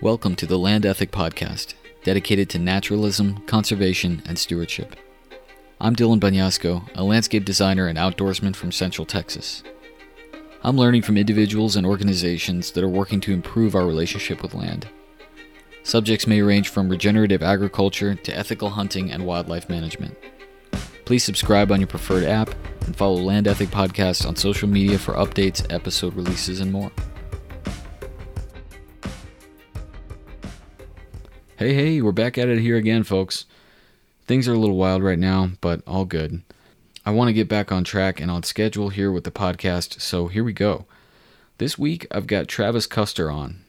Welcome to the Land Ethic Podcast, dedicated to naturalism, conservation, and stewardship. I'm Dylan Banyasco, a landscape designer and outdoorsman from Central Texas. I'm learning from individuals and organizations that are working to improve our relationship with land. Subjects may range from regenerative agriculture to ethical hunting and wildlife management. Please subscribe on your preferred app and follow Land Ethic Podcast on social media for updates, episode releases, and more. Hey, hey, we're back at it here again, folks. Things are a little wild right now, but all good. I want to get back on track and on schedule here with the podcast, so here we go. This week, I've got Travis Custer on.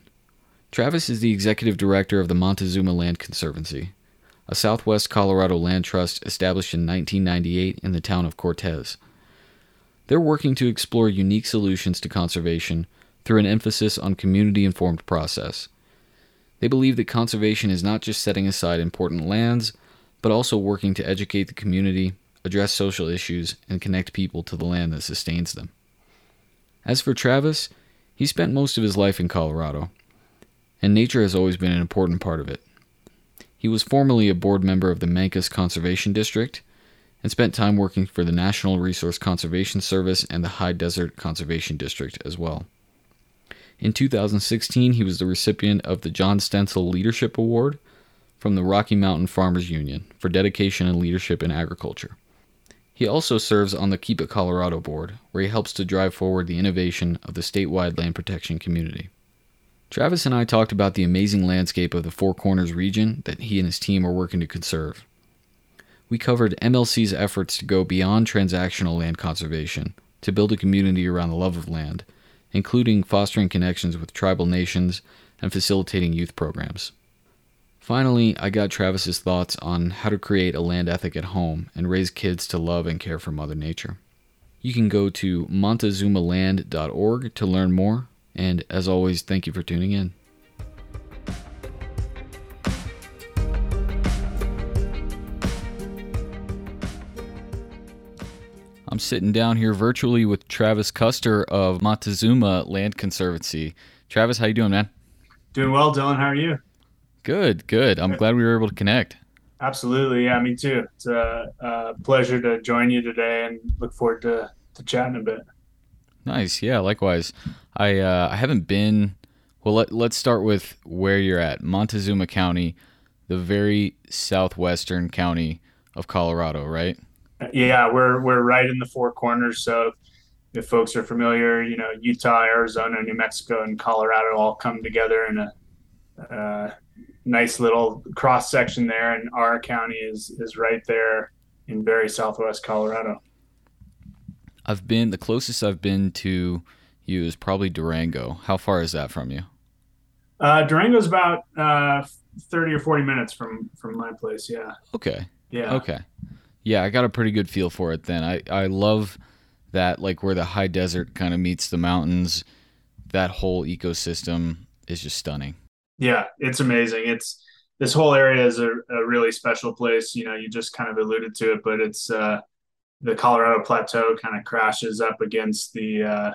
Travis is the executive director of the Montezuma Land Conservancy, a southwest Colorado land trust established in 1998 in the town of Cortez. They're working to explore unique solutions to conservation through an emphasis on community informed process. They believe that conservation is not just setting aside important lands, but also working to educate the community, address social issues, and connect people to the land that sustains them. As for Travis, he spent most of his life in Colorado, and nature has always been an important part of it. He was formerly a board member of the Mancos Conservation District and spent time working for the National Resource Conservation Service and the High Desert Conservation District as well. In 2016, he was the recipient of the John Stencel Leadership Award from the Rocky Mountain Farmers Union for dedication and leadership in agriculture. He also serves on the Keep It Colorado board, where he helps to drive forward the innovation of the statewide land protection community. Travis and I talked about the amazing landscape of the Four Corners region that he and his team are working to conserve. We covered MLC's efforts to go beyond transactional land conservation to build a community around the love of land, including fostering connections with tribal nations and facilitating youth programs. Finally, I got Travis's thoughts on how to create a land ethic at home and raise kids to love and care for Mother Nature. You can go to montezumaland.org to learn more, and as always, thank you for tuning in. I'm sitting down here virtually with Travis Custer of Montezuma Land Conservancy. Travis, how you doing, man? Doing well, Dylan. How are you? Good, good. I'm glad we were able to connect. Absolutely. Yeah, me too. It's a, a pleasure to join you today and look forward to, to chatting a bit. Nice. Yeah, likewise. I uh, I haven't been. Well, let, let's start with where you're at. Montezuma County, the very southwestern county of Colorado, right? Yeah, we're we're right in the four corners. So if folks are familiar, you know, Utah, Arizona, New Mexico, and Colorado all come together in a uh, nice little cross section there, and our county is is right there in very southwest Colorado. I've been the closest I've been to you is probably Durango. How far is that from you? Uh, Durango's about uh, thirty or forty minutes from from my place. Yeah. Okay. Yeah. Okay. Yeah, I got a pretty good feel for it. Then I I love that like where the high desert kind of meets the mountains. That whole ecosystem is just stunning. Yeah, it's amazing. It's this whole area is a, a, really special place. You know, you just kind of alluded to it, but it's uh, the Colorado Plateau kind of crashes up against the uh,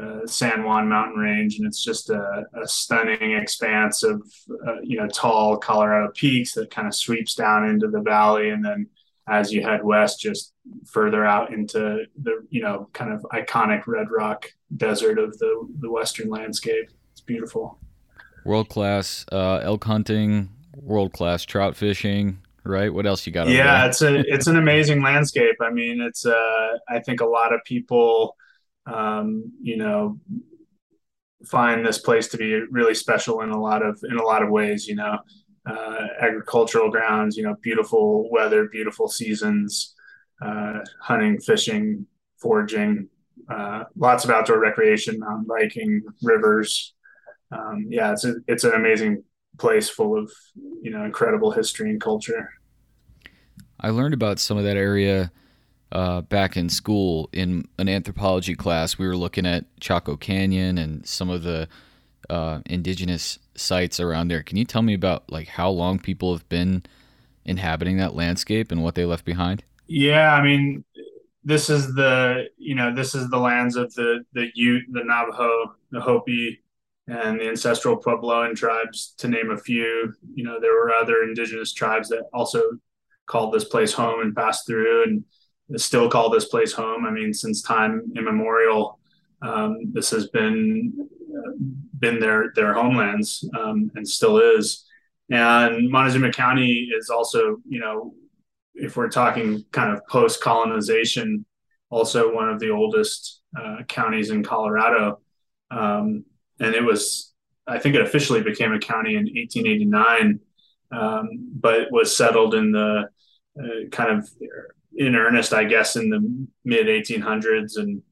uh, San Juan mountain range, and it's just a, a stunning expanse of uh, you know tall Colorado peaks that kind of sweeps down into the valley, and then as you head west, just further out into the you know kind of iconic red rock desert of the the western landscape. It's beautiful world class uh, elk hunting, world class trout fishing. Right. What else you got? Yeah, it's a it's an amazing landscape. I mean, it's uh, I think a lot of people, um, you know, find this place to be really special in a lot of in a lot of ways. You know, uh, agricultural grounds. You know, beautiful weather, beautiful seasons, uh, hunting, fishing, foraging, uh, lots of outdoor recreation, mountain biking, rivers, um, yeah, it's a, it's an amazing place full of you know incredible history and culture. I learned about some of that area uh, back in school in an anthropology class. We were looking at Chaco Canyon and some of the uh, indigenous sites around there. Can you tell me about like how long people have been inhabiting that landscape and what they left behind? Yeah, I mean, this is the you know this is the lands of the the Ute, the Navajo, the Hopi, and the ancestral Puebloan tribes, to name a few. You know, there were other indigenous tribes that also called this place home and passed through and still call this place home. I mean, since time immemorial, um, this has been uh, been their their homelands um, and still is. And Montezuma County is also, you know, if we're talking kind of post colonization, also one of the oldest uh, counties in Colorado. Um, and it was, I think it officially became a county in 1889, um, but was settled in the uh, kind of in earnest, I guess, in the mid 1800s. And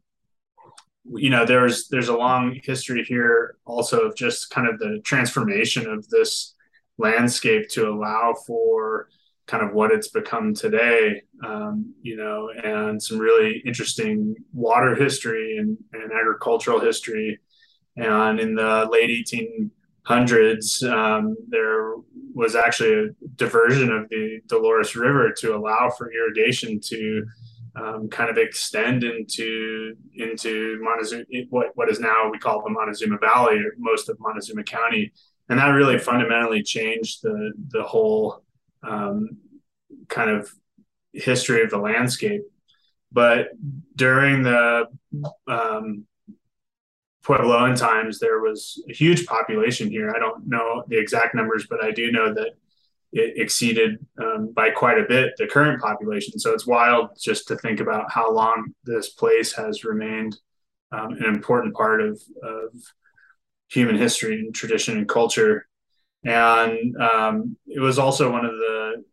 you know, there's there's a long history here also of just kind of the transformation of this landscape to allow for kind of what it's become today, um, you know, and some really interesting water history and, and agricultural history. And in the late 1800s, um, there was actually a diversion of the Dolores River to allow for irrigation to um, kind of extend into into Montezuma, what what is now we call the Montezuma Valley, or most of Montezuma County, and that really fundamentally changed the the whole um, kind of history of the landscape. But during the um, Puebloan times, there was a huge population here. I don't know the exact numbers, but I do know that it exceeded um, by quite a bit the current population. So it's wild just to think about how long this place has remained um, an important part of, of human history and tradition and culture. And um, it was also one of the,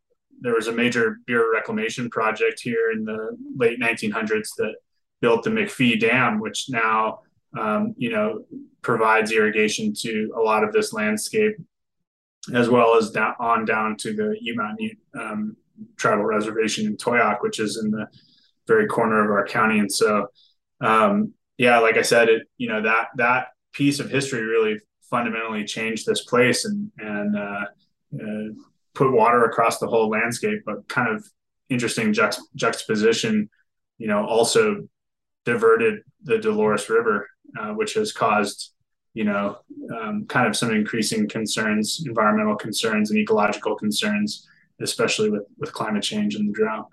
there was a major Bureau reclamation project here in the late 1900s that built the McPhee Dam, which now, um, you know, provides irrigation to a lot of this landscape as well as down, on down to the Ute um, tribal reservation in Towaoc, which is in the very corner of our county. And so, um, yeah, like I said, it you know that that piece of history really fundamentally changed this place and and uh, uh, put water across the whole landscape. But kind of interesting juxt- juxtaposition, you know, also diverted the Dolores River, uh, which has caused you know, um, kind of some increasing concerns, environmental concerns and ecological concerns, especially with, with climate change and the drought.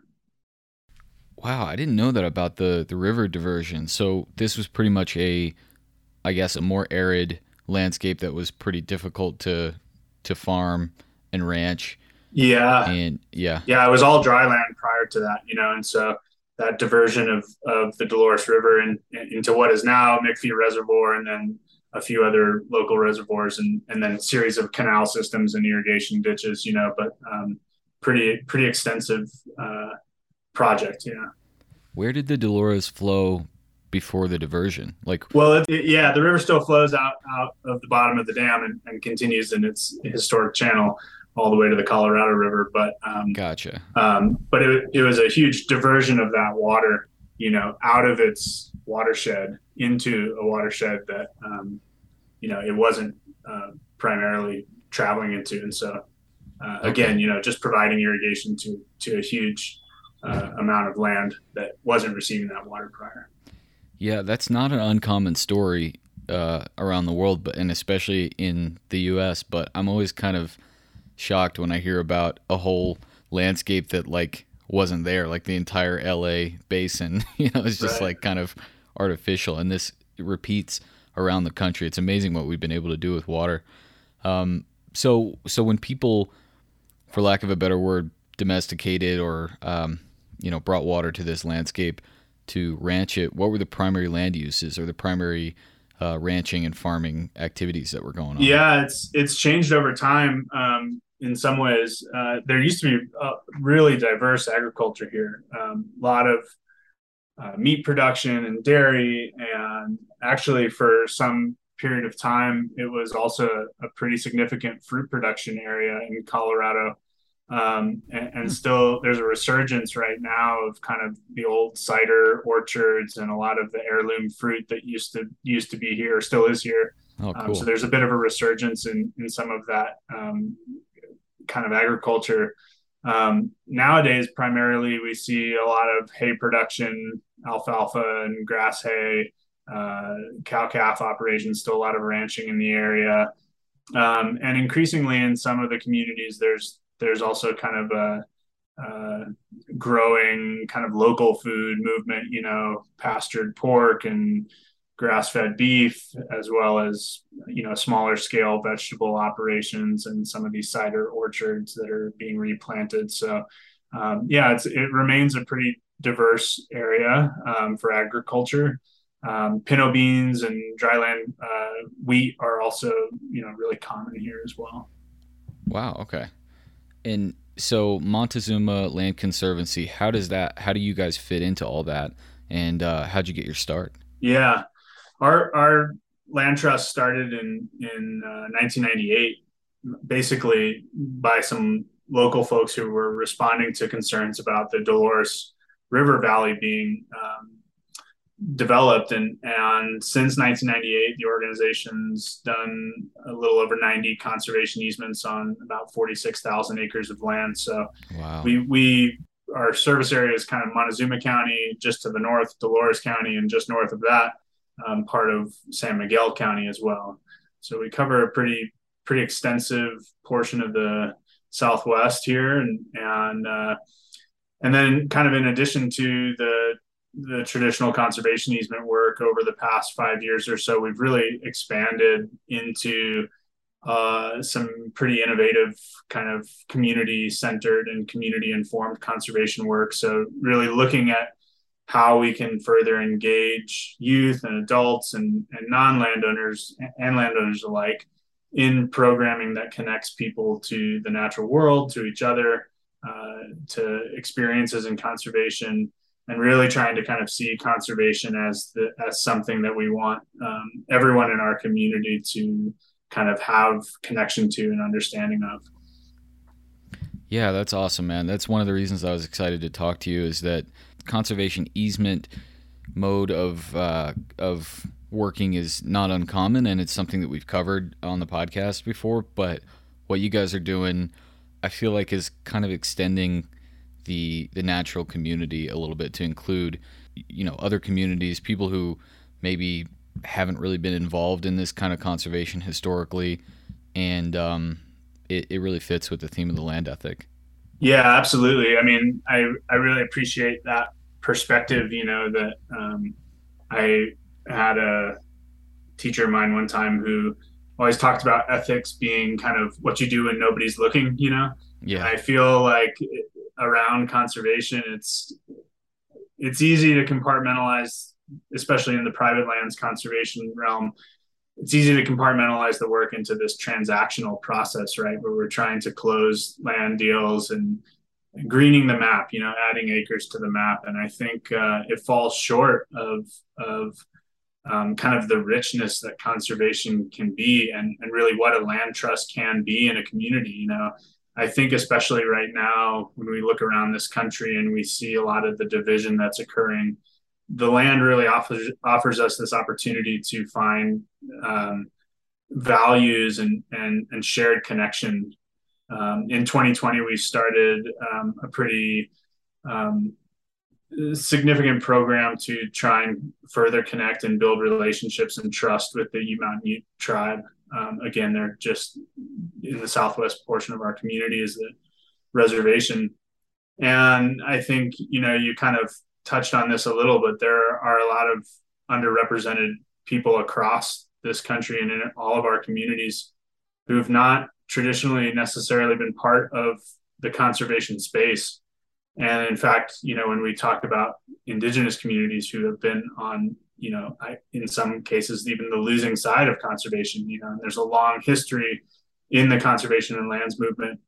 Wow, I didn't know that about the the river diversion. So this was pretty much a, I guess, a more arid landscape that was pretty difficult to to farm and ranch. Yeah, and yeah, yeah, it was all dry land prior to that, you know, and so that diversion of of the Dolores River and into what is now McPhee Reservoir, and then a few other local reservoirs and and then a series of canal systems and irrigation ditches you know but um, pretty pretty extensive uh, project yeah. Where did the dolores flow before the diversion? Like well it, it, yeah the river still flows out out of the bottom of the dam and, and continues in its historic channel all the way to the colorado river but um, gotcha. um, but it, it was a huge diversion of that water you know out of its watershed into a watershed that um, you know it wasn't uh, primarily traveling into and so uh, okay. again you know just providing irrigation to to a huge uh, amount of land that wasn't receiving that water prior yeah that's not an uncommon story uh, around the world but and especially in the us but i'm always kind of shocked when i hear about a whole landscape that like wasn't there like the entire la basin you know it's just right. like kind of artificial and this repeats around the country. It's amazing what we've been able to do with water. Um, so so when people, for lack of a better word, domesticated or um, you know brought water to this landscape to ranch it, what were the primary land uses or the primary uh, ranching and farming activities that were going on? Yeah, it's it's changed over time. Um, in some ways, uh, there used to be a really diverse agriculture here. Um, a lot of uh, meat production and dairy. And actually, for some period of time, it was also a, pretty significant fruit production area in Colorado. Um, and, and, hmm. still, there's a resurgence right now of kind of the old cider orchards and a lot of the heirloom fruit that used to used to be here, still is here. Oh, cool. um, so there's a bit of a resurgence in in some of that um, kind of agriculture. Um, nowadays, primarily, we see a lot of hay production, alfalfa and grass hay, uh, cow calf operations, still a lot of ranching in the area. Um, and increasingly in some of the communities, there's there's also kind of a, growing kind of local food movement, you know, pastured pork and grass-fed beef, as well as you know smaller scale vegetable operations and some of these cider orchards that are being replanted. So um, yeah, it remains a pretty diverse area um, for agriculture. Um, pinto beans and dryland uh, wheat are also you know really common here as well. Wow. Okay. And so Montezuma Land Conservancy, how does that? How do you guys fit into all that? And uh, how'd you get your start? Yeah, our our land trust started in in uh, 1998, basically by some local folks who were responding to concerns about the Dolores River Valley being um, developed and and since 1998 the organization's done a little over 90 conservation easements on about 46,000 acres of land so wow. we we our service area is kind of Montezuma County just to the north Dolores County and just north of that um, part of San Miguel County as well. So we cover a pretty pretty extensive portion of the Southwest here, and and uh, and then kind of in addition to the the traditional conservation easement work over the past five years or so, we've really expanded into uh, some pretty innovative kind of community centered and community informed conservation work. So really looking at how we can further engage youth and adults and, and non-landowners and landowners alike in programming that connects people to the natural world, to each other, uh, to experiences in conservation, and really trying to kind of see conservation as the as something that we want um, everyone in our community to kind of have connection to and understanding of. Yeah, that's awesome, man. That's one of the reasons I was excited to talk to you is that conservation easement mode of uh, of working is not uncommon, and it's something that we've covered on the podcast before. But what you guys are doing, I feel like, is kind of extending the the natural community a little bit to include, you know, other communities, people who maybe haven't really been involved in this kind of conservation historically, and um, it, it really fits with the theme of the land ethic. Yeah, absolutely. I mean, I I really appreciate that perspective. You know that um, I had a teacher of mine one time who always talked about ethics being kind of what you do when nobody's looking. You know. Yeah. I feel like around conservation, it's it's easy to compartmentalize, especially in the private lands conservation realm it's easy to compartmentalize the work into this transactional process, right? Where we're trying to close land deals and, greening the map, you know, adding acres to the map. And I think uh, it falls short of, of um, kind of the richness that conservation can be and, and really what a land trust can be in a community. You know, I think especially right now when we look around this country and we see a lot of the division that's occurring the land really offers offers us this opportunity to find um, values and, and and shared connection. Um, in 2020, we started um, a pretty um, significant program to try and further connect and build relationships and trust with the Mountain Ute tribe. Um, again, they're just in the southwest portion of our community is the reservation, and I think you know you kind of touched on this a little, but there are a lot of underrepresented people across this country and in all of our communities who've not traditionally necessarily been part of the conservation space. And in fact, you know, when we talk about indigenous communities who have been on, you know, I, in some cases, even the losing side of conservation, you know, and there's a long history in the conservation and lands movement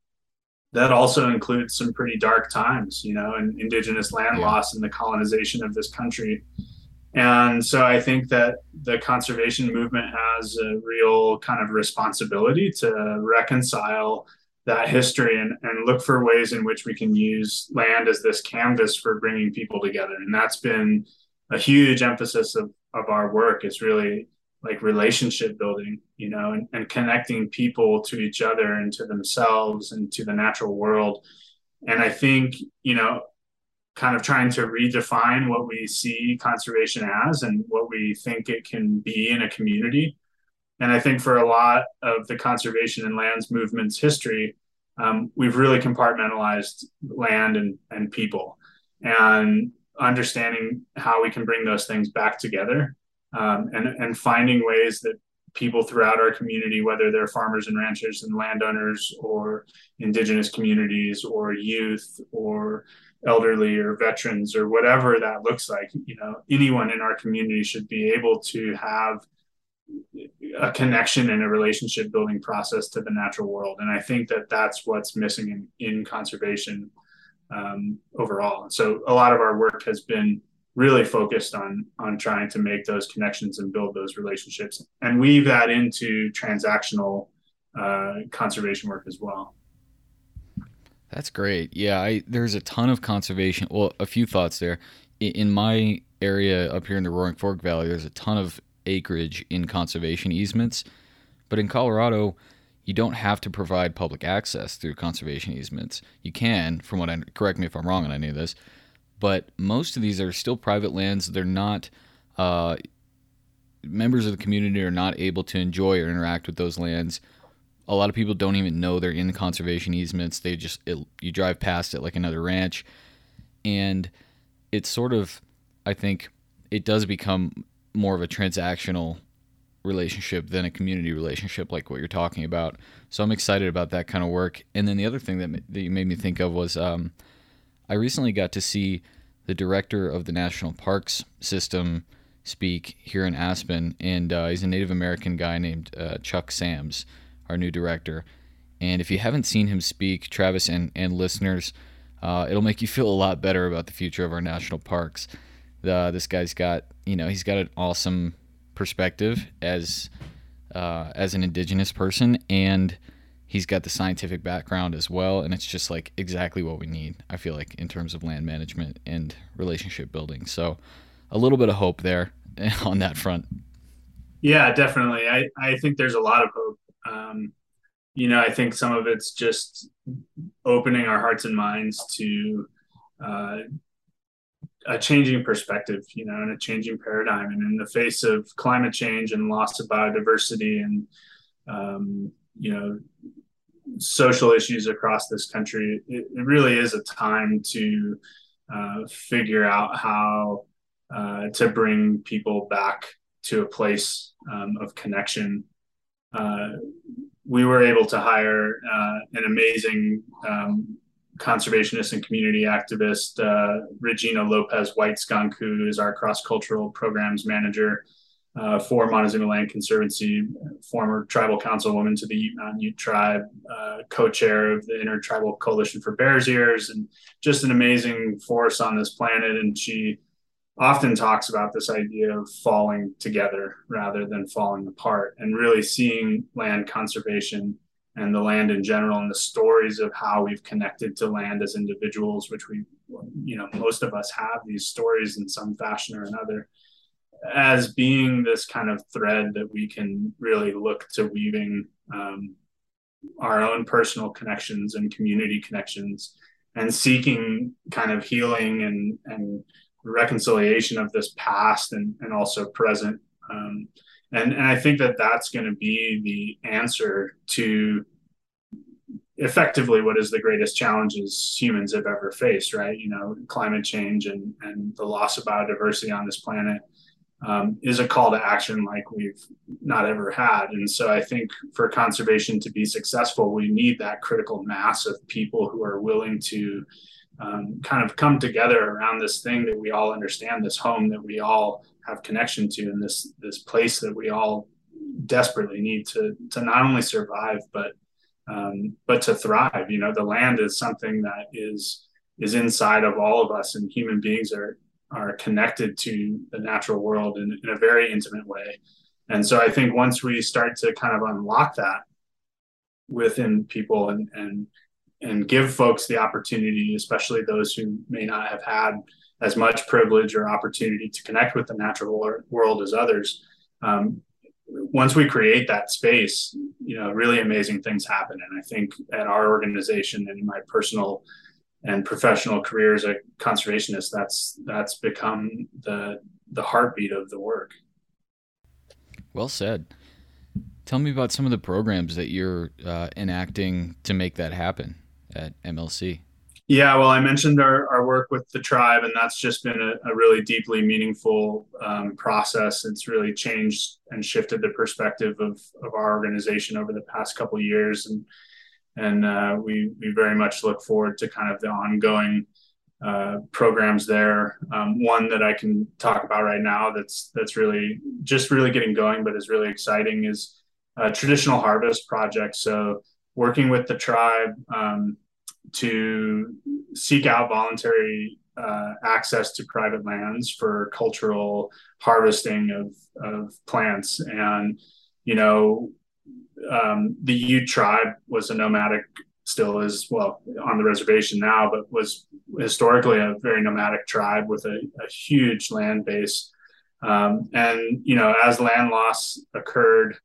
that also includes some pretty dark times, you know, and indigenous land yeah. loss and the colonization of this country. And so I think that the conservation movement has a real kind of responsibility to reconcile that history and, and look for ways in which we can use land as this canvas for bringing people together. And that's been a huge emphasis of, of our work is really like relationship building, you know, and, and connecting people to each other and to themselves and to the natural world. And I think, you know, kind of trying to redefine what we see conservation as and what we think it can be in a community. And I think for a lot of the conservation and lands movement's history, um, we've really compartmentalized land and, and people and understanding how we can bring those things back together um, and, and finding ways that people throughout our community, whether they're farmers and ranchers and landowners or indigenous communities or youth or elderly or veterans or whatever that looks like you know anyone in our community should be able to have a connection and a relationship building process to the natural world and i think that that's what's missing in, in conservation um, overall so a lot of our work has been really focused on on trying to make those connections and build those relationships and weave that into transactional uh, conservation work as well that's great. Yeah, I, there's a ton of conservation. Well, a few thoughts there. In, in my area up here in the Roaring Fork Valley, there's a ton of acreage in conservation easements. But in Colorado, you don't have to provide public access through conservation easements. You can, from what I correct me if I'm wrong on any of this, but most of these are still private lands. They're not uh, members of the community are not able to enjoy or interact with those lands a lot of people don't even know they're in conservation easements. They just it, you drive past it like another ranch, and it's sort of I think it does become more of a transactional relationship than a community relationship like what you're talking about. So I'm excited about that kind of work. And then the other thing that, that you made me think of was um, I recently got to see the director of the national parks system speak here in Aspen, and uh, he's a Native American guy named uh, Chuck Sams our new director. And if you haven't seen him speak, Travis and, and listeners, uh, it'll make you feel a lot better about the future of our national parks. Uh, this guy's got, you know, he's got an awesome perspective as uh, as an indigenous person, and he's got the scientific background as well. And it's just like exactly what we need. I feel like in terms of land management and relationship building. So a little bit of hope there on that front. Yeah, definitely. I, I think there's a lot of hope um, you know, I think some of it's just opening our hearts and minds to uh, a changing perspective, you know, and a changing paradigm. And in the face of climate change and loss of biodiversity and, um, you know, social issues across this country, it, it really is a time to uh, figure out how uh, to bring people back to a place um, of connection uh, we were able to hire uh, an amazing um, conservationist and community activist, uh, Regina Lopez White Skunk, who is our cross cultural programs manager uh, for Montezuma Land Conservancy, former tribal councilwoman to the Ute Mountain Ute tribe, uh, co chair of the Intertribal Coalition for Bears Ears, and just an amazing force on this planet. And she often talks about this idea of falling together rather than falling apart and really seeing land conservation and the land in general and the stories of how we've connected to land as individuals which we you know most of us have these stories in some fashion or another as being this kind of thread that we can really look to weaving um, our own personal connections and community connections and seeking kind of healing and and reconciliation of this past and, and also present. Um, and, and I think that that's going to be the answer to effectively what is the greatest challenges humans have ever faced, right? You know, climate change and, and the loss of biodiversity on this planet um, is a call to action like we've not ever had. And so I think for conservation to be successful, we need that critical mass of people who are willing to um, kind of come together around this thing that we all understand, this home that we all have connection to, and this this place that we all desperately need to to not only survive but um, but to thrive. You know, the land is something that is is inside of all of us, and human beings are are connected to the natural world in, in a very intimate way. And so I think once we start to kind of unlock that within people and and and give folks the opportunity, especially those who may not have had as much privilege or opportunity to connect with the natural world as others. Um, once we create that space, you know, really amazing things happen. And I think at our organization and in my personal and professional career as a conservationist. That's that's become the the heartbeat of the work. Well said. Tell me about some of the programs that you're uh, enacting to make that happen at MLC. Yeah, well, I mentioned our, our work with the tribe, and that's just been a, a really deeply meaningful um, process. It's really changed and shifted the perspective of, of our organization over the past couple years, and and uh, we we very much look forward to kind of the ongoing uh, programs there. Um, one that I can talk about right now that's that's really just really getting going, but is really exciting is a traditional harvest project. So working with the tribe. Um, to seek out voluntary uh, access to private lands for cultural harvesting of, of plants. And, you know, um, the Ute tribe was a nomadic, still is, well, on the reservation now, but was historically a very nomadic tribe with a, a huge land base. Um, and, you know, as land loss occurred,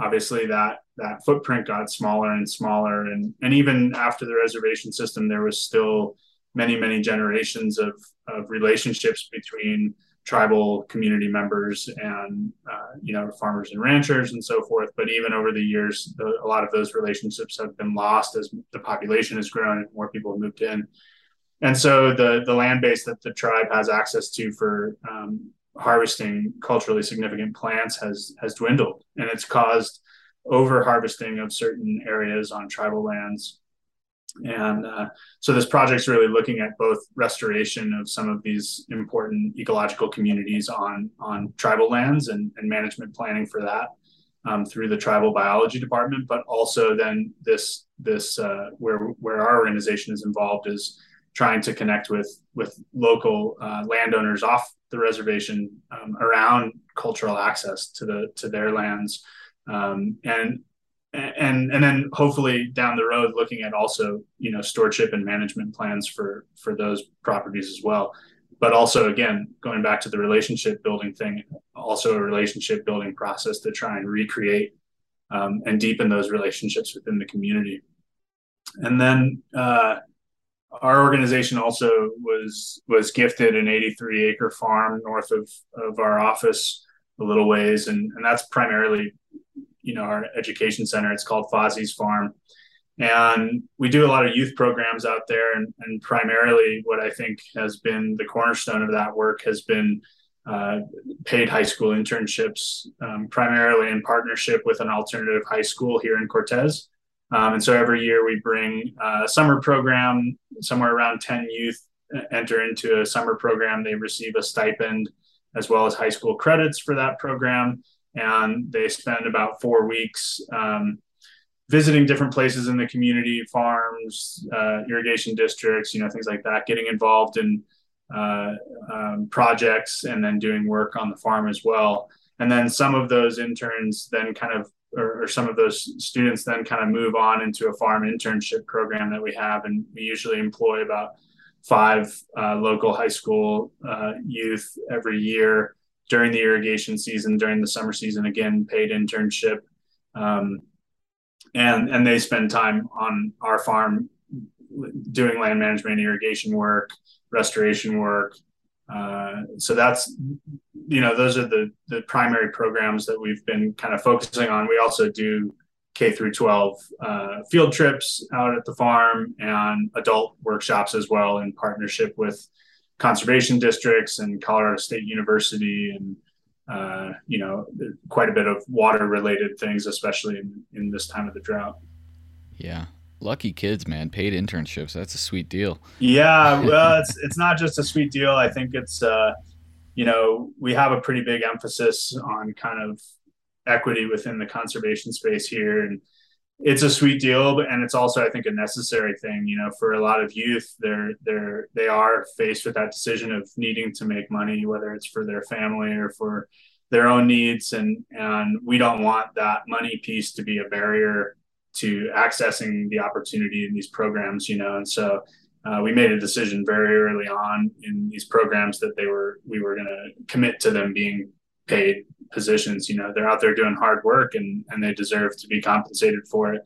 obviously that that footprint got smaller and smaller. And and even after the reservation system there was still many many generations of of relationships between tribal community members and uh, you know farmers and ranchers and so forth. But even over the years the, a lot of those relationships have been lost as the population has grown and more people have moved in. And so the the land base that the tribe has access to for um, harvesting culturally significant plants has has dwindled and it's caused over harvesting of certain areas on tribal lands. And uh, so this project is really looking at both restoration of some of these important ecological communities on on tribal lands and, and management planning for that um, through the tribal biology department but also then this this uh, where where our organization is involved is trying to connect with with local uh, landowners off the reservation um, around cultural access to the to their lands, um, and and and then hopefully down the road looking at also you know stewardship and management plans for for those properties as well. But also again going back to the relationship building thing also a relationship building process to try and recreate um, and deepen those relationships within the community. And then uh, our organization also was was gifted an 83 acre farm north of of our office a little ways. And and that's primarily you know our education center. It's called Fozzie's Farm. And we do a lot of youth programs out there. And, and primarily what I think has been the cornerstone of that work has been uh, paid high school internships um, primarily in partnership with an alternative high school here in Cortez um, and so every year we bring a summer program, somewhere around 10 youth enter into a summer program. They receive a stipend as well as high school credits for that program. And they spend about four weeks um, visiting different places in the community, farms, uh, irrigation districts, you know, things like that, getting involved in uh, um, projects and then doing work on the farm as well. And then some of those interns then kind of or, or, some of those students then kind of move on into a farm internship program that we have. And we usually employ about five uh, local high school uh, youth every year during the irrigation season, during the summer season, again, paid internship. Um, and, and they spend time on our farm doing land management, irrigation work, restoration work, uh, so that's you know those are the the primary programs that we've been kind of focusing on. We also do K through 12 uh, field trips out at the farm and adult workshops as well in partnership with conservation districts and Colorado State University and uh, you know quite a bit of water related things, especially in, in this time of the drought. Yeah, lucky kids, man. Paid internships. That's a sweet deal. Yeah, well, it's it's not just a sweet deal. I think it's uh, you know, we have a pretty big emphasis on kind of equity within the conservation space here and it's a sweet deal but, and it's also i think a necessary thing you know for a lot of youth they're they're they are faced with that decision of needing to make money whether it's for their family or for their own needs and and we don't want that money piece to be a barrier to accessing the opportunity in these programs, you know. And so uh, we made a decision very early on in these programs that they were we were going to commit to them being paid positions. You know, they're out there doing hard work and and they deserve to be compensated for it.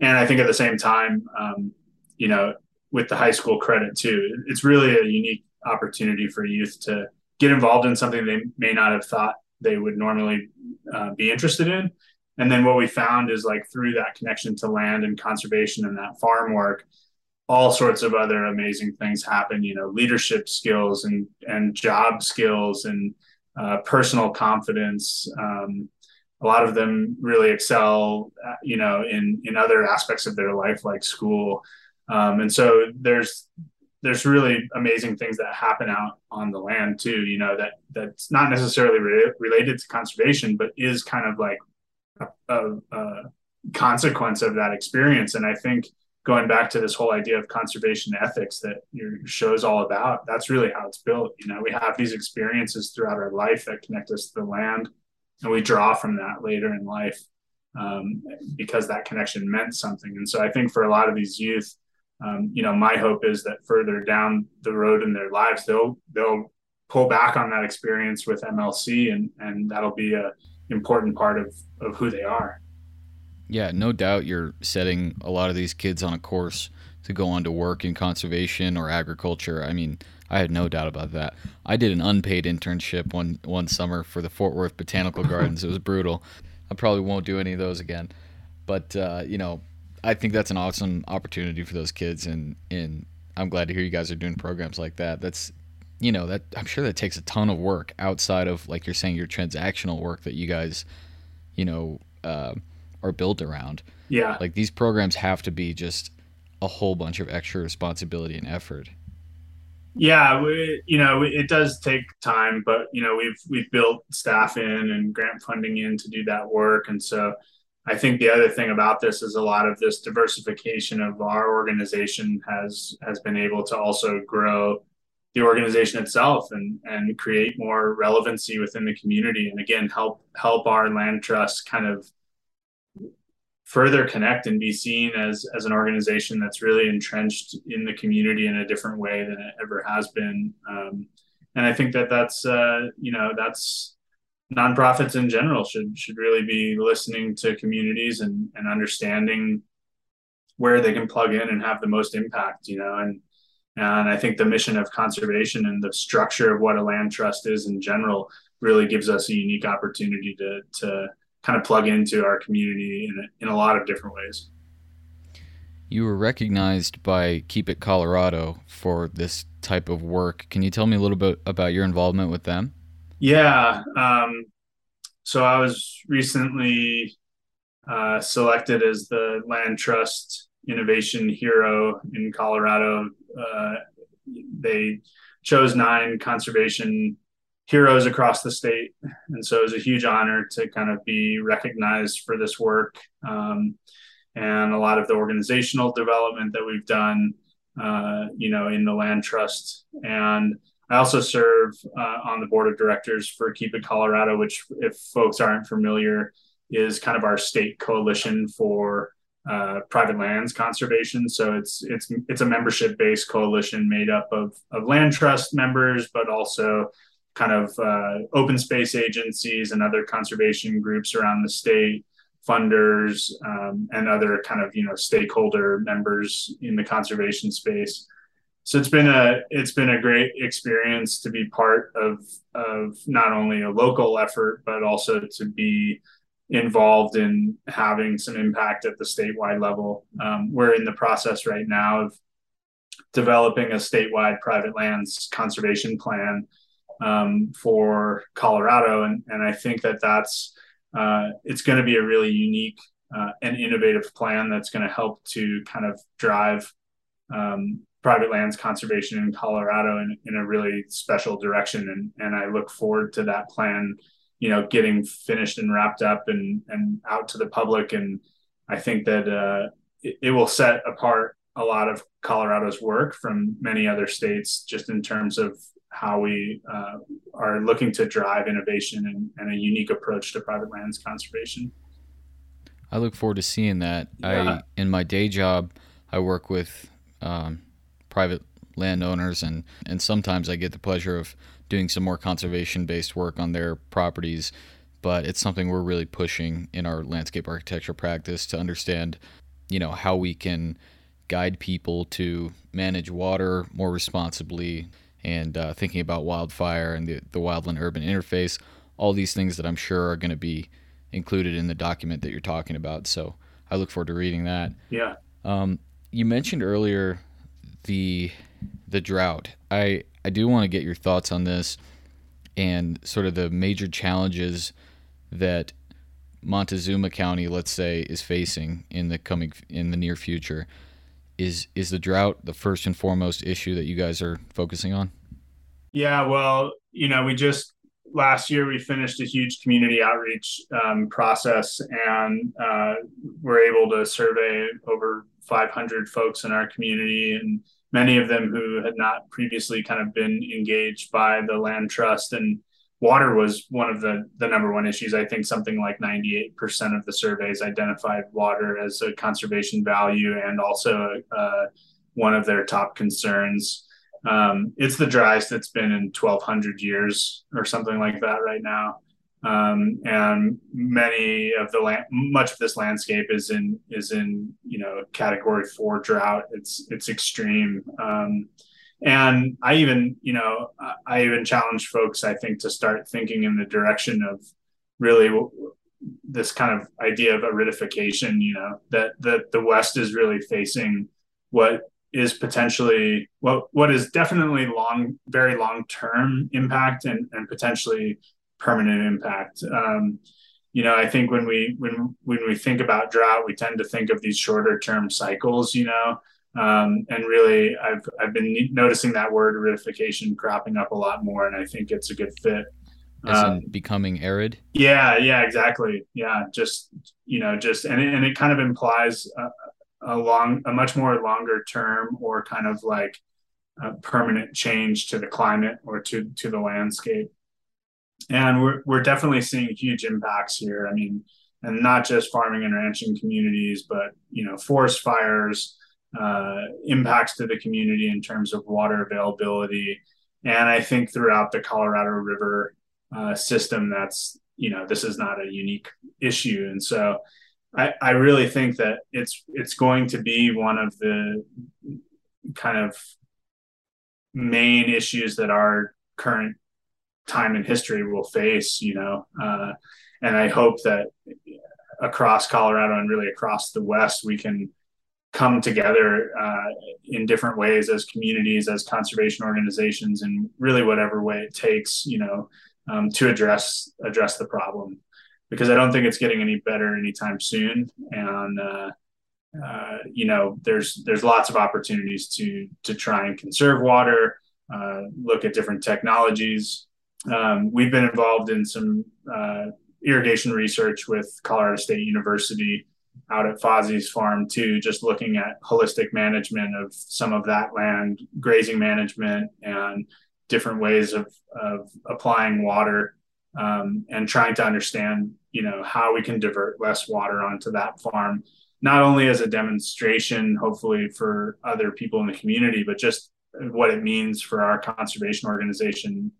And I think at the same time, um, you know, with the high school credit too. It's really a unique opportunity for youth to get involved in something they may not have thought they would normally uh, be interested in. And then what we found is like through that connection to land and conservation and that farm work, all sorts of other amazing things happen. You know, leadership skills and and job skills and uh, personal confidence. Um, a lot of them really excel, uh, you know, in in other aspects of their life, like school. Um, and so there's there's really amazing things that happen out on the land too. You know that that's not necessarily re- related to conservation, but is kind of like a, a, a consequence of that experience. And I think going back to this whole idea of conservation ethics that your show is all about, that's really how it's built. You know, we have these experiences throughout our life that connect us to the land, and we draw from that later in life um, because that connection meant something. And so I think for a lot of these youth, um, you know, my hope is that further down the road in their lives, they'll they'll pull back on that experience with MLC, and and that'll be a important part of of who they are. Yeah, no doubt you're setting a lot of these kids on a course to go on to work in conservation or agriculture. I mean, I had no doubt about that. I did an unpaid internship one one summer for the Fort Worth Botanical Gardens. it was brutal. I probably won't do any of those again. But uh, you know, I think that's an awesome opportunity for those kids, and and I'm glad to hear you guys are doing programs like that. That's you know that I'm sure that takes a ton of work outside of like you're saying your transactional work that you guys, you know. Uh, are built around. Yeah. Like these programs have to be just a whole bunch of extra responsibility and effort. Yeah, we, you know, it does take time, but you know, we've we've built staff in and grant funding in to do that work, and so I think the other thing about this is a lot of this diversification of our organization has has been able to also grow the organization itself and and create more relevancy within the community, and again help help our land trust kind of further connect and be seen as as an organization that's really entrenched in the community in a different way than it ever has been. Um, and I think that that's uh, you know that's nonprofits in general should should really be listening to communities and and understanding where they can plug in and have the most impact. You know, and and I think the mission of conservation and the structure of what a land trust is in general really gives us a unique opportunity to to kind of plug into our community in a, in a lot of different ways. You were recognized by Keep It Colorado for this type of work. Can you tell me a little bit about your involvement with them? Yeah. Um, so I was recently uh, selected as the Land Trust Innovation Hero in Colorado. Uh, they chose nine conservation heroes across the state. And so it was a huge honor to kind of be recognized for this work um, and a lot of the organizational development that we've done, uh, you know, in the land trust. And I also serve uh, on the board of directors for Keep It Colorado, which, if folks aren't familiar, is kind of our state coalition for uh, private lands conservation. So it's it's it's a membership based coalition made up of of land trust members, but also kind of uh, open space agencies and other conservation groups around the state, funders, um, and other kind of you know stakeholder members in the conservation space. So it's been a it's been a great experience to be part of of not only a local effort but also to be involved in having some impact at the statewide level. Um, we're in the process right now of developing a statewide private lands conservation plan um, for Colorado, and and I think that that's uh, it's going to be a really unique uh, and innovative plan that's going to help to kind of drive um, private lands conservation in Colorado in, in a really special direction, and and I look forward to that plan, you know, getting finished and wrapped up and and out to the public, and I think that uh, it, it will set apart a lot of Colorado's work from many other states, just in terms of how we uh, are looking to drive innovation and, and, a unique approach to private lands conservation. I look forward to seeing that. Yeah. I in my day job, I work with um, private landowners, and and sometimes I get the pleasure of doing some more conservation based work on their properties. But it's something we're really pushing in our landscape architecture practice to understand, you know, how we can guide people to manage water more responsibly and uh, thinking about wildfire and the, the wildland urban interface, all these things that I'm sure are going to be included in the document that you're talking about. So I look forward to reading that. Yeah. Um, you mentioned earlier the the drought. I I do want to get your thoughts on this and sort of the major challenges that Montezuma County, let's say, is facing in the coming in the near future. Is is the drought the first and foremost issue that you guys are focusing on? Yeah, well, you know, we just last year we finished a huge community outreach um, process and uh, we're able to survey over 500 folks in our community and many of them who had not previously kind of been engaged by the land trust. And water was one of the the number one issues. I think something like 98% of the surveys identified water as a conservation value and also uh, one of their top concerns um, it's the driest it's been in 1200 years or something like that right now um, and many of the land, much of this landscape is in is in you know category four drought. It's it's extreme, um, and I even you know I even challenge folks I think to start thinking in the direction of really this kind of idea of aridification. You know that that the West is really facing what is potentially what what is definitely long very long term impact and and potentially permanent impact. Um, you know, I think when we when when we think about drought, we tend to think of these shorter term cycles. You know, um, and really, I've I've been noticing that word aridification cropping up a lot more, and I think it's a good fit. As um, becoming arid. Yeah, yeah, exactly. Yeah, just you know, just and it, and it kind of implies a, a long, a much more longer term or kind of like a permanent change to the climate or to to the landscape and we're we're definitely seeing huge impacts here. I mean, and not just farming and ranching communities, but you know, forest fires, uh, impacts to the community in terms of water availability, and I think throughout the Colorado River uh, system, that's you know, this is not a unique issue, and so. I, I really think that it's it's going to be one of the kind of main issues that our current time in history will face, you know. Uh, and I hope that across Colorado and really across the West, we can come together uh, in different ways as communities, as conservation organizations, and really whatever way it takes, you know, um, to address address the problem. Because I don't think it's getting any better anytime soon, and uh, uh, you know, there's there's lots of opportunities to to try and conserve water, uh, look at different technologies, um, we've been involved in some uh, irrigation research with Colorado State University out at Fozzie's farm too, just looking at holistic management of some of that land, grazing management, and different ways of, of applying water um, and trying to understand, you know, how we can divert less water onto that farm, not only as a demonstration, hopefully for other people in the community, but just what it means for our conservation organization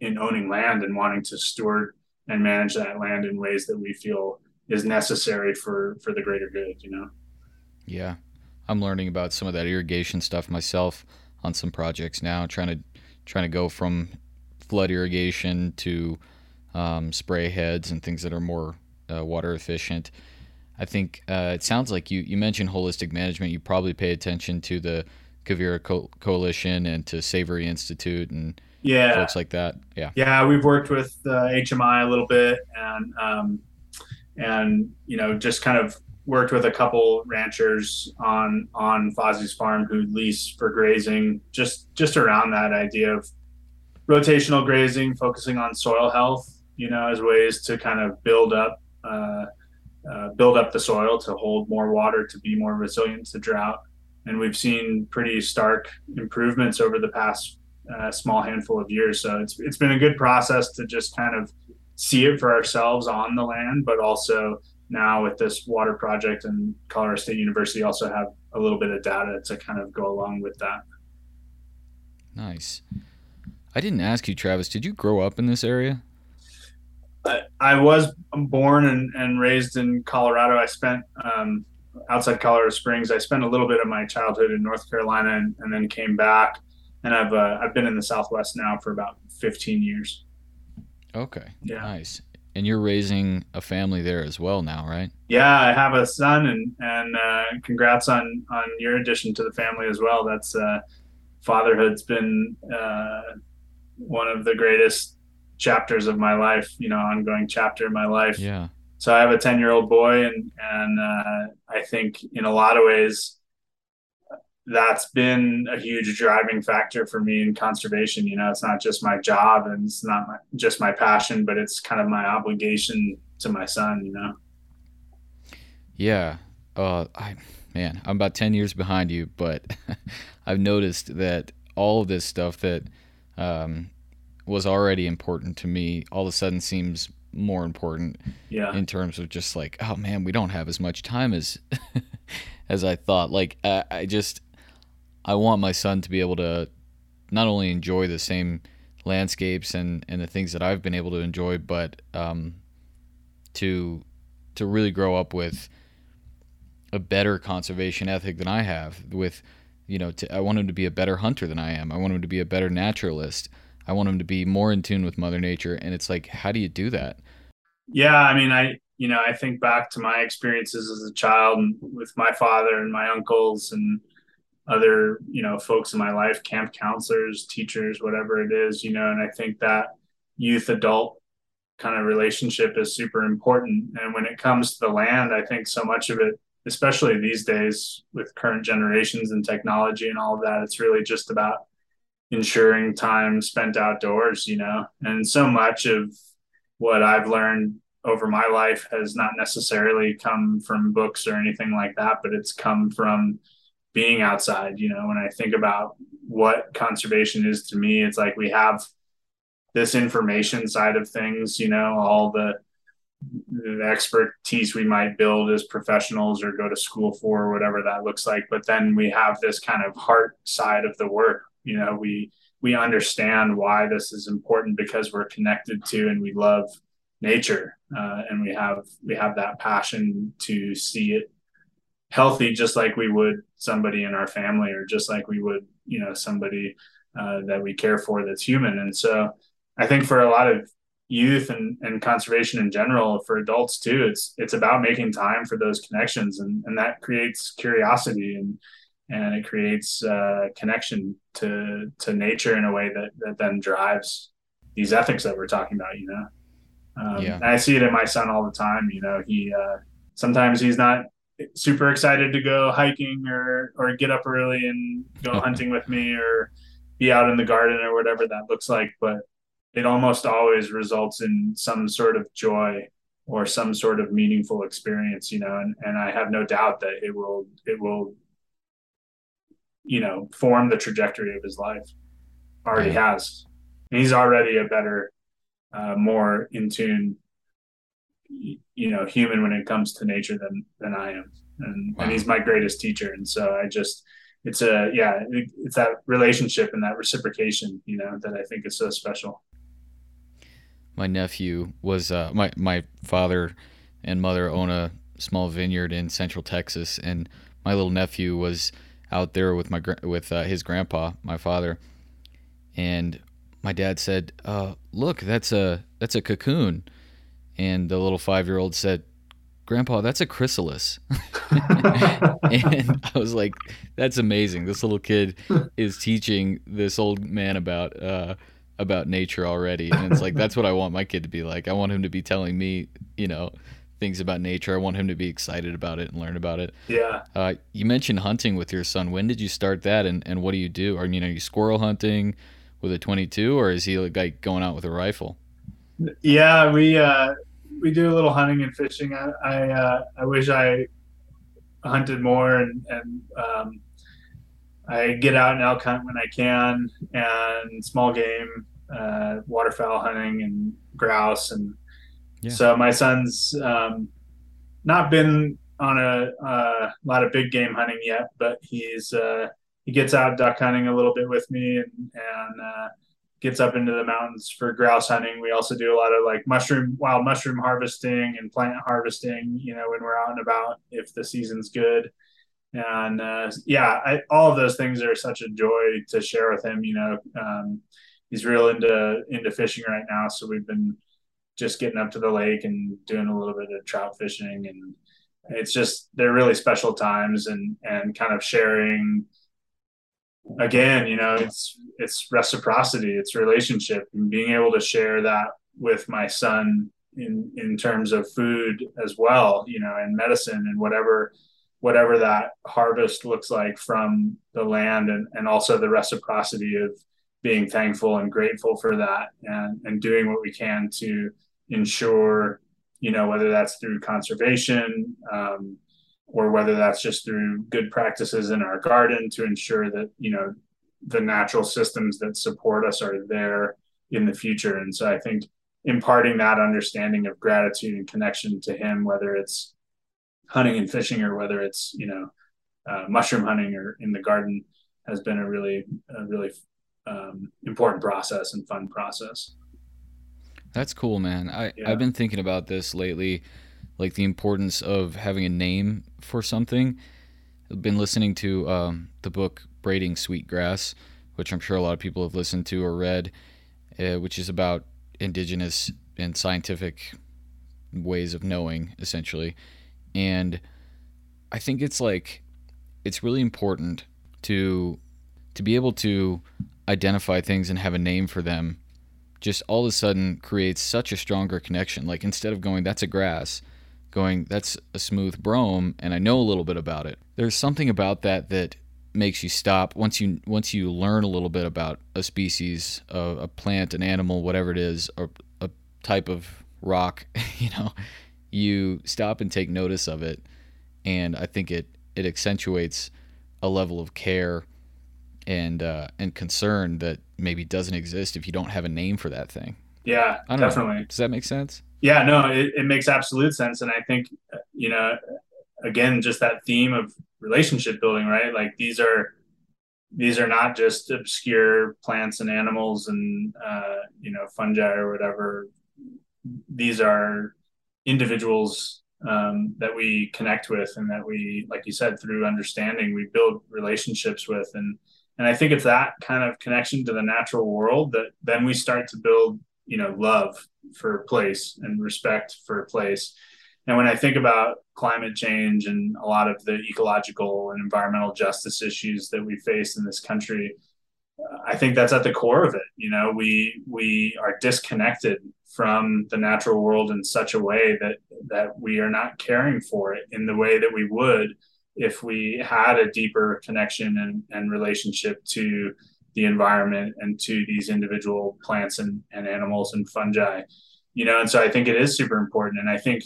in owning land and wanting to steward and manage that land in ways that we feel is necessary for for the greater good you know? Yeah. I'm learning about some of that irrigation stuff myself on some projects now trying to trying to go from flood irrigation to um, spray heads and things that are more uh, water efficient. I think uh, it sounds like you you mentioned holistic management. You probably pay attention to the Quivira Co- coalition and to savory institute and yeah. folks like that. Yeah. Yeah we've worked with uh, hmi a little bit and um, and you know just kind of worked with a couple ranchers on on Fozzie's farm who lease for grazing. Just just around that idea of rotational grazing focusing on soil health you know as ways to kind of build up uh, uh, build up the soil to hold more water to be more resilient to drought and we've seen pretty stark improvements over the past a small handful of years. So it's it's been a good process to just kind of see it for ourselves on the land, but also now with this water project and Colorado State University also have a little bit of data to kind of go along with that. Nice. I didn't ask you, Travis. Did you grow up in this area? I, I was born and, and raised in Colorado. I spent um, outside Colorado Springs. I spent a little bit of my childhood in North Carolina and, and then came back. And I've uh, I've been in the Southwest now for about 15 years. Okay. Yeah. Nice. And you're raising a family there as well now, right? Yeah, I have a son, and and uh, congrats on on your addition to the family as well. That's uh, fatherhood's been uh, one of the greatest chapters of my life. You know, ongoing chapter in my life. Yeah. So I have a ten year old boy, and and uh, I think in a lot of ways that's been a huge driving factor for me in conservation. You know, it's not just my job and it's not my, just my passion, but it's kind of my obligation to my son. You know. Yeah. Uh, I man, I'm about ten years behind you, but I've noticed that all of this stuff that um, was already important to me all of a sudden seems more important yeah. in terms of just like oh man we don't have as much time as as i thought like I, I just I want my son to be able to not only enjoy the same landscapes and, and the things that I've been able to enjoy, but um, to to really grow up with a better conservation ethic than I have. With you know, to, I want him to be a better hunter than I am. I want him to be a better naturalist. I want him to be more in tune with Mother Nature. And it's like, how do you do that? Yeah, I mean, I you know, I think back to my experiences as a child with my father and my uncles and other you know folks in my life camp counselors teachers whatever it is you know and i think that youth adult kind of relationship is super important and when it comes to the land i think so much of it especially these days with current generations and technology and all of that it's really just about ensuring time spent outdoors you know and so much of what i've learned over my life has not necessarily come from books or anything like that but it's come from being outside. You know, when I think about what conservation is to me, it's like we have this information side of things, you know, all the, the expertise we might build as professionals or go to school for, or whatever that looks like. But then we have this kind of heart side of the work. You know, we we understand why this is important because we're connected to and we love nature, uh, and we have we have that passion to see it healthy just like we would somebody in our family or just like we would you know somebody uh, that we care for that's human. And so i think for a lot of youth and, and conservation in general for adults too it's it's about making time for those connections and, and that creates curiosity and and it creates uh, connection to to nature in a way that that then drives these ethics that we're talking about you know um, yeah. i see it in my son all the time you know he uh, sometimes he's not super excited to go hiking or or get up early and go okay. hunting with me or be out in the garden or whatever that looks like but it almost always results in some sort of joy or some sort of meaningful experience you know and, and i have no doubt that it will it will you know form the trajectory of his life already yeah. has and he's already a better uh, more in tune you know human when it comes to nature than than I am, and wow. and he's my greatest teacher. And so I just it's a yeah it's that relationship and that reciprocation you know that I think is so special. My nephew was uh, my my father and mother own a small vineyard in central Texas, and my little nephew was out there with my with uh, his grandpa, my father, and my dad said, uh, "Look, that's a that's a cocoon." and the little five year old said, Grandpa, that's a chrysalis. and I was like, that's amazing. This little kid is teaching this old man about uh, about nature already. And it's like that's what I want my kid to be like. I want him to be telling me, you know, things about nature. I want him to be excited about it and learn about it. Yeah. Uh, you mentioned hunting with your son. When did you start that and, and what do you do? Are you know, are you squirrel hunting with a twenty two or is he like going out with a rifle? Yeah, we uh we do a little hunting and fishing. I I, uh, I wish I hunted more and and um, I get out and elk hunt when I can and small game, uh, waterfowl hunting and grouse and yeah. so my son's um, not been on a, lot of big game hunting yet, but he's uh, he gets out duck hunting a little bit with me and and uh, gets up into the mountains for grouse hunting. We also do a lot of like mushroom, wild mushroom harvesting and plant harvesting, you know, when we're out and about if the season's good. And uh, yeah, I, all of those things are such a joy to share with him. You know, um, he's real into into fishing right now, so we've been just getting up to the lake and doing a little bit of trout fishing, and it's just they're really special times and and kind of sharing again, you know, it's it's reciprocity, it's relationship, and being able to share that with my son in in terms of food as well, you know, and medicine and whatever whatever that harvest looks like from the land and, and also the reciprocity of being thankful and grateful for that and, and doing what we can to ensure, you know, whether that's through conservation, um, or whether that's just through good practices in our garden to ensure that you know the natural systems that support us are there in the future. And so i think imparting that understanding of gratitude and connection to him whether it's hunting and fishing or whether it's you know uh, mushroom hunting or in the garden has been a really a really um, important process and fun process that's cool man i yeah. i've been thinking about this lately like the importance of having a name for something. I've been listening to um, the book Braiding Sweetgrass, which I'm sure a lot of people have listened to or read, uh, which is about indigenous and scientific ways of knowing, essentially. And I think it's like it's really important to to be able to identify things and have a name for them just all of a sudden creates such a stronger connection like instead of going that's a grass going, that's a smooth brome, and I know a little bit about it. There's something about that that makes you stop once you once you learn a little bit about a species, a, a plant, an animal, whatever it is, or a type of rock. You know, you stop and take notice of it, and I think it it accentuates a level of care and uh, and concern that maybe doesn't exist if you don't have a name for that thing. Yeah, definitely. Know. Does that make sense? Yeah, no, it, it makes absolute sense. And I think, you know, again, just that theme of relationship building, right? Like these are, these are not just obscure plants and animals and, uh, you know, fungi or whatever. These are individuals um, that we connect with and that we, like you said, through understanding, we build relationships with. And, and I think it's that kind of connection to the natural world that then we start to build you know love for place and respect for place. And when i think about climate change and a lot of the ecological and environmental justice issues that we face in this country i think that's at the core of it. You know we we are disconnected from the natural world in such a way that that we are not caring for it in the way that we would if we had a deeper connection and, and relationship to the environment and to these individual plants and, and animals and fungi you know and so i think it is super important. And i think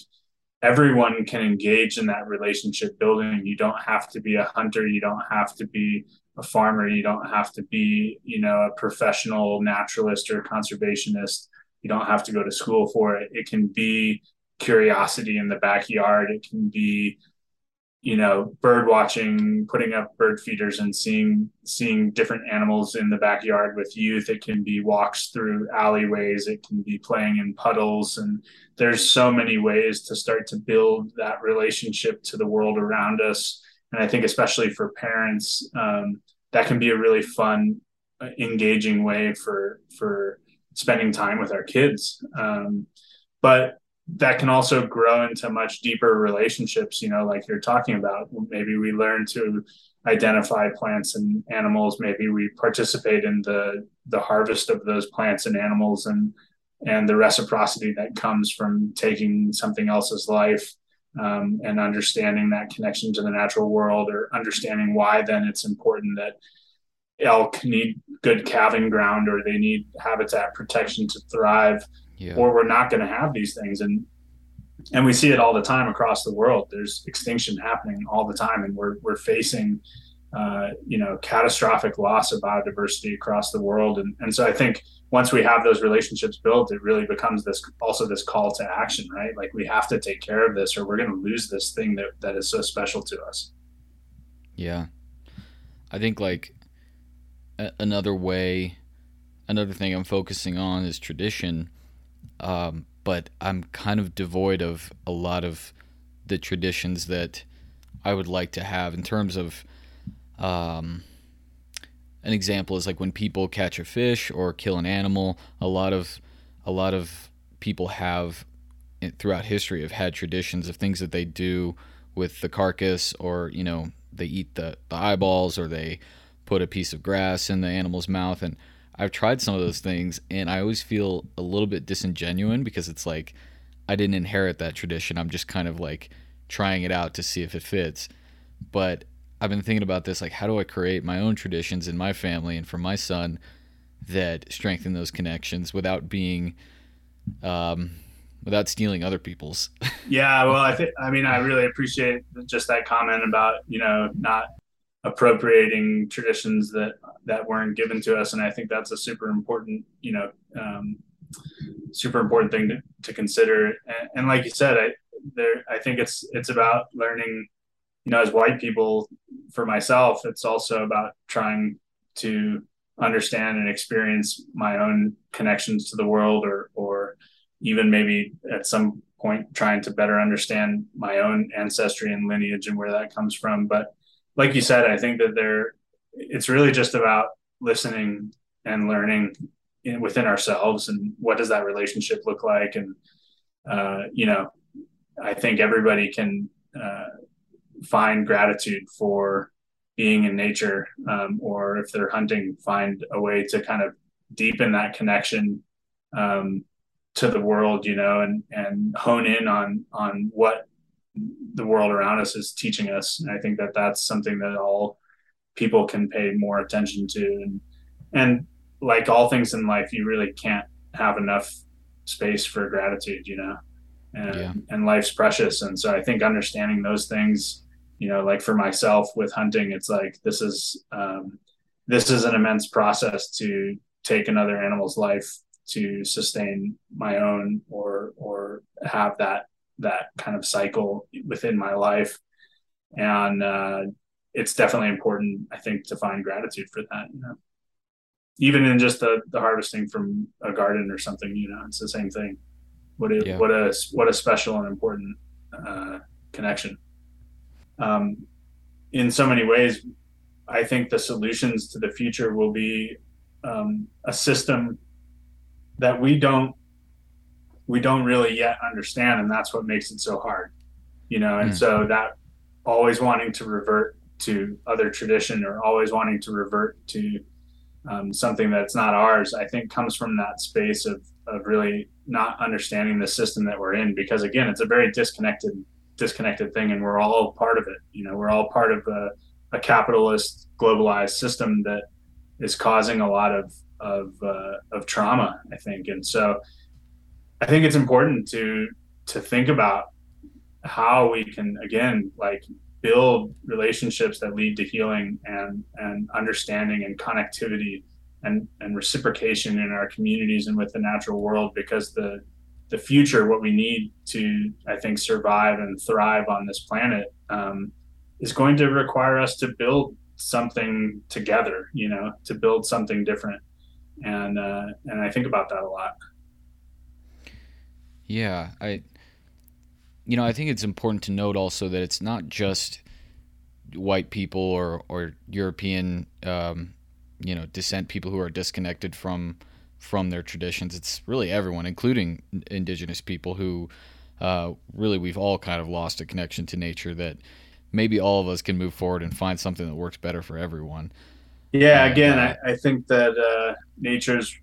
everyone can engage in that relationship building. You don't have to be a hunter. You don't have to be a farmer. You don't have to be you know a professional naturalist or conservationist. You don't have to go to school for it. It can be curiosity in the backyard. It can be you know bird watching putting up bird feeders and seeing seeing different animals in the backyard with youth. It can be walks through alleyways. It can be playing in puddles. And there's so many ways to start to build that relationship to the world around us. And i think especially for parents um, that can be a really fun uh, engaging way for for spending time with our kids. Um, but that can also grow into much deeper relationships you know like you're talking about. Maybe we learn to identify plants and animals. Maybe we participate in the the harvest of those plants and animals and and the reciprocity that comes from taking something else's life um, and understanding that connection to the natural world or understanding why then it's important that elk need good calving ground or they need habitat protection to thrive yeah. or we're not going to have these things. And and we see it all the time across the world. There's extinction happening all the time and we're we're facing uh, you know catastrophic loss of biodiversity across the world. And and so i think once we have those relationships built it really becomes this also this call to action right? Like we have to take care of this or we're going to lose this thing that that is so special to us. Yeah. I think like a- another way another thing I'm focusing on is tradition. Um, but I'm kind of devoid of a lot of the traditions that I would like to have in terms of um, an example is like when people catch a fish or kill an animal a lot of a lot of people have throughout history have had traditions of things that they do with the carcass or you know they eat the, the eyeballs or they put a piece of grass in the animal's mouth and I've tried some of those things and I always feel a little bit disingenuous because it's like I didn't inherit that tradition. I'm just kind of like trying it out to see if it fits. But I've been thinking about this like how do I create my own traditions in my family and for my son that strengthen those connections without being um without stealing other people's. yeah, well, I think I mean I really appreciate just that comment about, you know, not appropriating traditions that that weren't given to us. And i think that's a super important you know um, super important thing to, to consider. And, and, like you said i there i think it's it's about learning you know as white people for myself it's also about trying to understand and experience my own connections to the world or or even maybe at some point trying to better understand my own ancestry and lineage and where that comes from. But like you said, I think that there, it's really just about listening and learning in, within ourselves and what does that relationship look like. And, uh, you know, I think everybody can uh, find gratitude for being in nature, um, or if they're hunting, find a way to kind of deepen that connection um, to the world, you know, and and hone in on on what the world around us is teaching us. And I think that that's something that all people can pay more attention to. And, and like all things in life, you really can't have enough space for gratitude, you know, and, yeah. and life's precious. And so I think understanding those things, you know, like for myself with hunting, it's like, this is, um, this is an immense process to take another animal's life to sustain my own or, or have that that kind of cycle within my life. And uh, it's definitely important i think to find gratitude for that you know. Even in just the, the harvesting from a garden or something you know it's the same thing. What a yeah. what a what a special and important uh, connection. Um, in so many ways i think the solutions to the future will be um, a system that we don't we don't really yet understand and that's what makes it so hard you know? And mm. so that always wanting to revert to other tradition or always wanting to revert to um, something that's not ours i think comes from that space of of really not understanding the system that we're in because again it's a very disconnected disconnected thing and we're all part of it you know? We're all part of a, a capitalist globalized system that is causing a lot of of uh, of trauma i think. And so I think it's important to to think about how we can again like build relationships that lead to healing and and understanding and connectivity and and reciprocation in our communities and with the natural world because the the future what we need to i think survive and thrive on this planet um, is going to require us to build something together you know to build something different. And uh, and i think about that a lot yeah, I you know, I think it's important to note also that it's not just white people or or European um, you know, descent people who are disconnected from from their traditions. It's really everyone, including indigenous people who uh, really we've all kind of lost a connection to nature that maybe all of us can move forward and find something that works better for everyone. Yeah, again, uh, I, I think that uh, nature's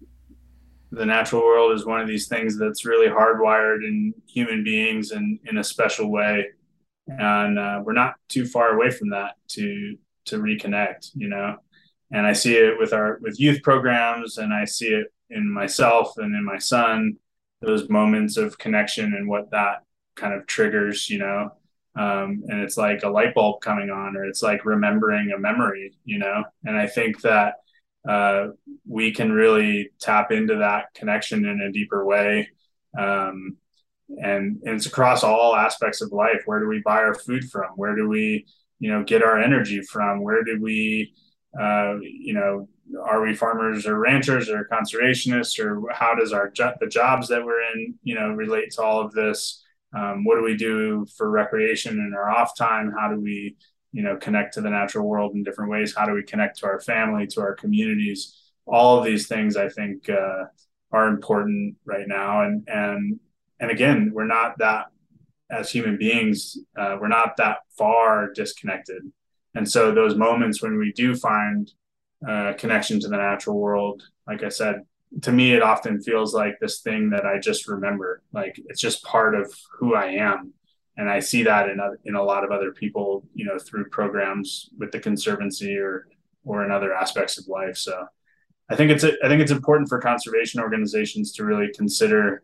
the natural world is one of these things that's really hardwired in human beings and in a special way. And uh, we're not too far away from that to to reconnect you know? And i see it with our with youth programs and i see it in myself and in my son those moments of connection and what that kind of triggers you know? Um, and it's like a light bulb coming on or it's like remembering a memory you know? And i think that uh, we can really tap into that connection in a deeper way. Um, and, and it's across all aspects of life. Where do we buy our food from? Where do we, you know, get our energy from? Where do we uh, you know, are we farmers or ranchers or conservationists or how does our jo- the jobs that we're in, you know, relate to all of this? Um, what do we do for recreation in our off time? How do we, you know, connect to the natural world in different ways? How do we connect to our family, to our communities? All of these things, I think, uh, are important right now. And and and again, we're not that as human beings, uh, we're not that far disconnected. And so those moments when we do find uh, connection to the natural world, like I said, to me, it often feels like this thing that I just remember. Like it's just part of who I am. And I see that in, in a lot of other people, you know, through programs with the Conservancy or, or in other aspects of life. So I think it's, I think it's important for conservation organizations to really consider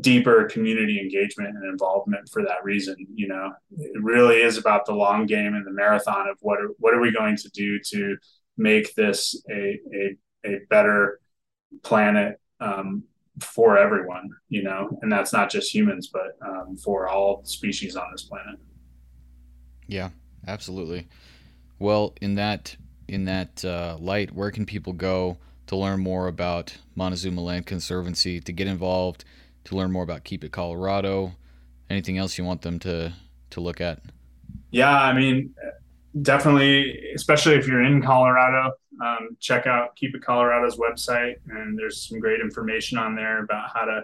deeper community engagement and involvement for that reason. You know, it really is about the long game and the marathon of what are, what are we going to do to make this a a, a better planet um, for everyone. You know, and that's not just humans, but um, for all species on this planet. Yeah, absolutely. Well, in that in that uh, light, where can people go to learn more about Montezuma Land Conservancy, to get involved? to learn more about Keep It Colorado? Anything else you want them to to look at? Yeah, I mean, definitely, especially if you're in Colorado, um, check out Keep It Colorado's website, and there's some great information on there about how to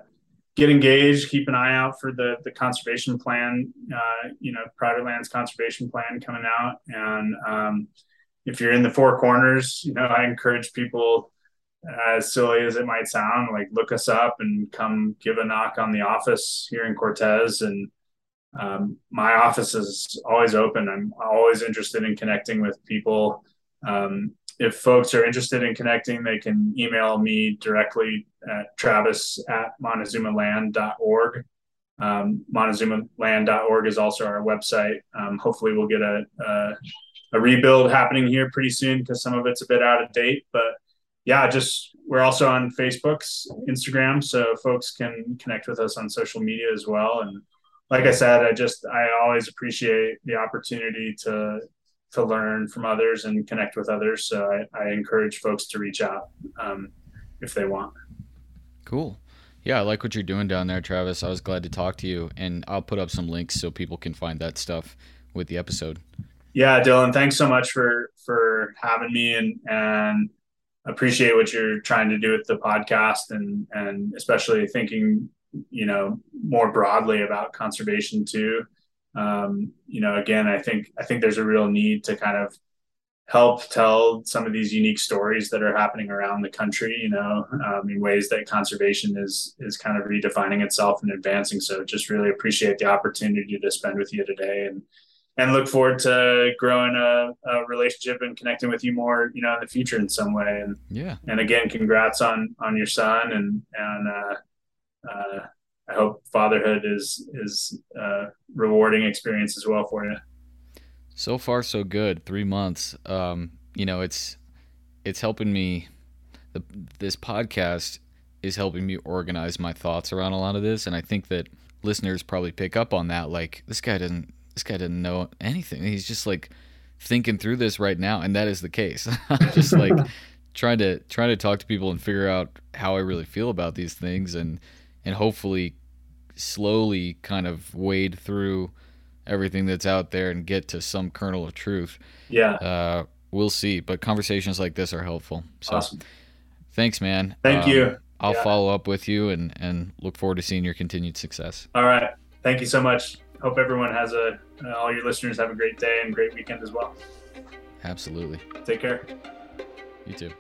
get engaged. Keep an eye out for the the conservation plan, uh, you know, private lands conservation plan coming out, and um, if you're in the Four Corners, you know, I encourage people as silly as it might sound, like look us up and come give a knock on the office here in Cortez. And um, my office is always open. I'm always interested in connecting with people. Um, if folks are interested in connecting, they can email me directly at travis at montezumaland.org. Um, montezumaland.org is also our website. Um, hopefully, we'll get a, a, a rebuild happening here pretty soon because some of it's a bit out of date, but yeah, just we're also on Facebook's Instagram, so folks can connect with us on social media as well. And like I said, I just I always appreciate the opportunity to to learn from others and connect with others. So I, I encourage folks to reach out um, if they want. Cool. Yeah, I like what you're doing down there, Travis. I was glad to talk to you, and I'll put up some links so people can find that stuff with the episode. Yeah, Dylan, thanks so much for for having me and and appreciate what you're trying to do with the podcast and and especially thinking you know more broadly about conservation too. Um, you know again i think i think there's a real need to kind of help tell some of these unique stories that are happening around the country you know um, in ways that conservation is is kind of redefining itself and advancing. So just really appreciate the opportunity to spend with you today and and look forward to growing a, a, relationship and connecting with you more, you know, in the future in some way. And yeah, and again, congrats on on your son, and and uh, uh, I hope fatherhood is is a rewarding experience as well for you. So far, so good. Three months. Um, you know, it's it's helping me. The, this podcast is helping me organize my thoughts around a lot of this, and I think that listeners probably pick up on that. Like, this guy doesn't this guy didn't know anything. He's just like thinking through this right now, and that is the case. I'm just like trying to trying to talk to people and figure out how I really feel about these things, and and hopefully slowly kind of wade through everything that's out there and get to some kernel of truth. Yeah. Uh, we'll see, but conversations like this are helpful. So, awesome. Thanks, man. Thank um, you. I'll yeah. follow up with you and and look forward to seeing your continued success. All right. Thank you so much hope everyone has a uh, all your listeners have a great day and great weekend as well. Absolutely. Take care. You too.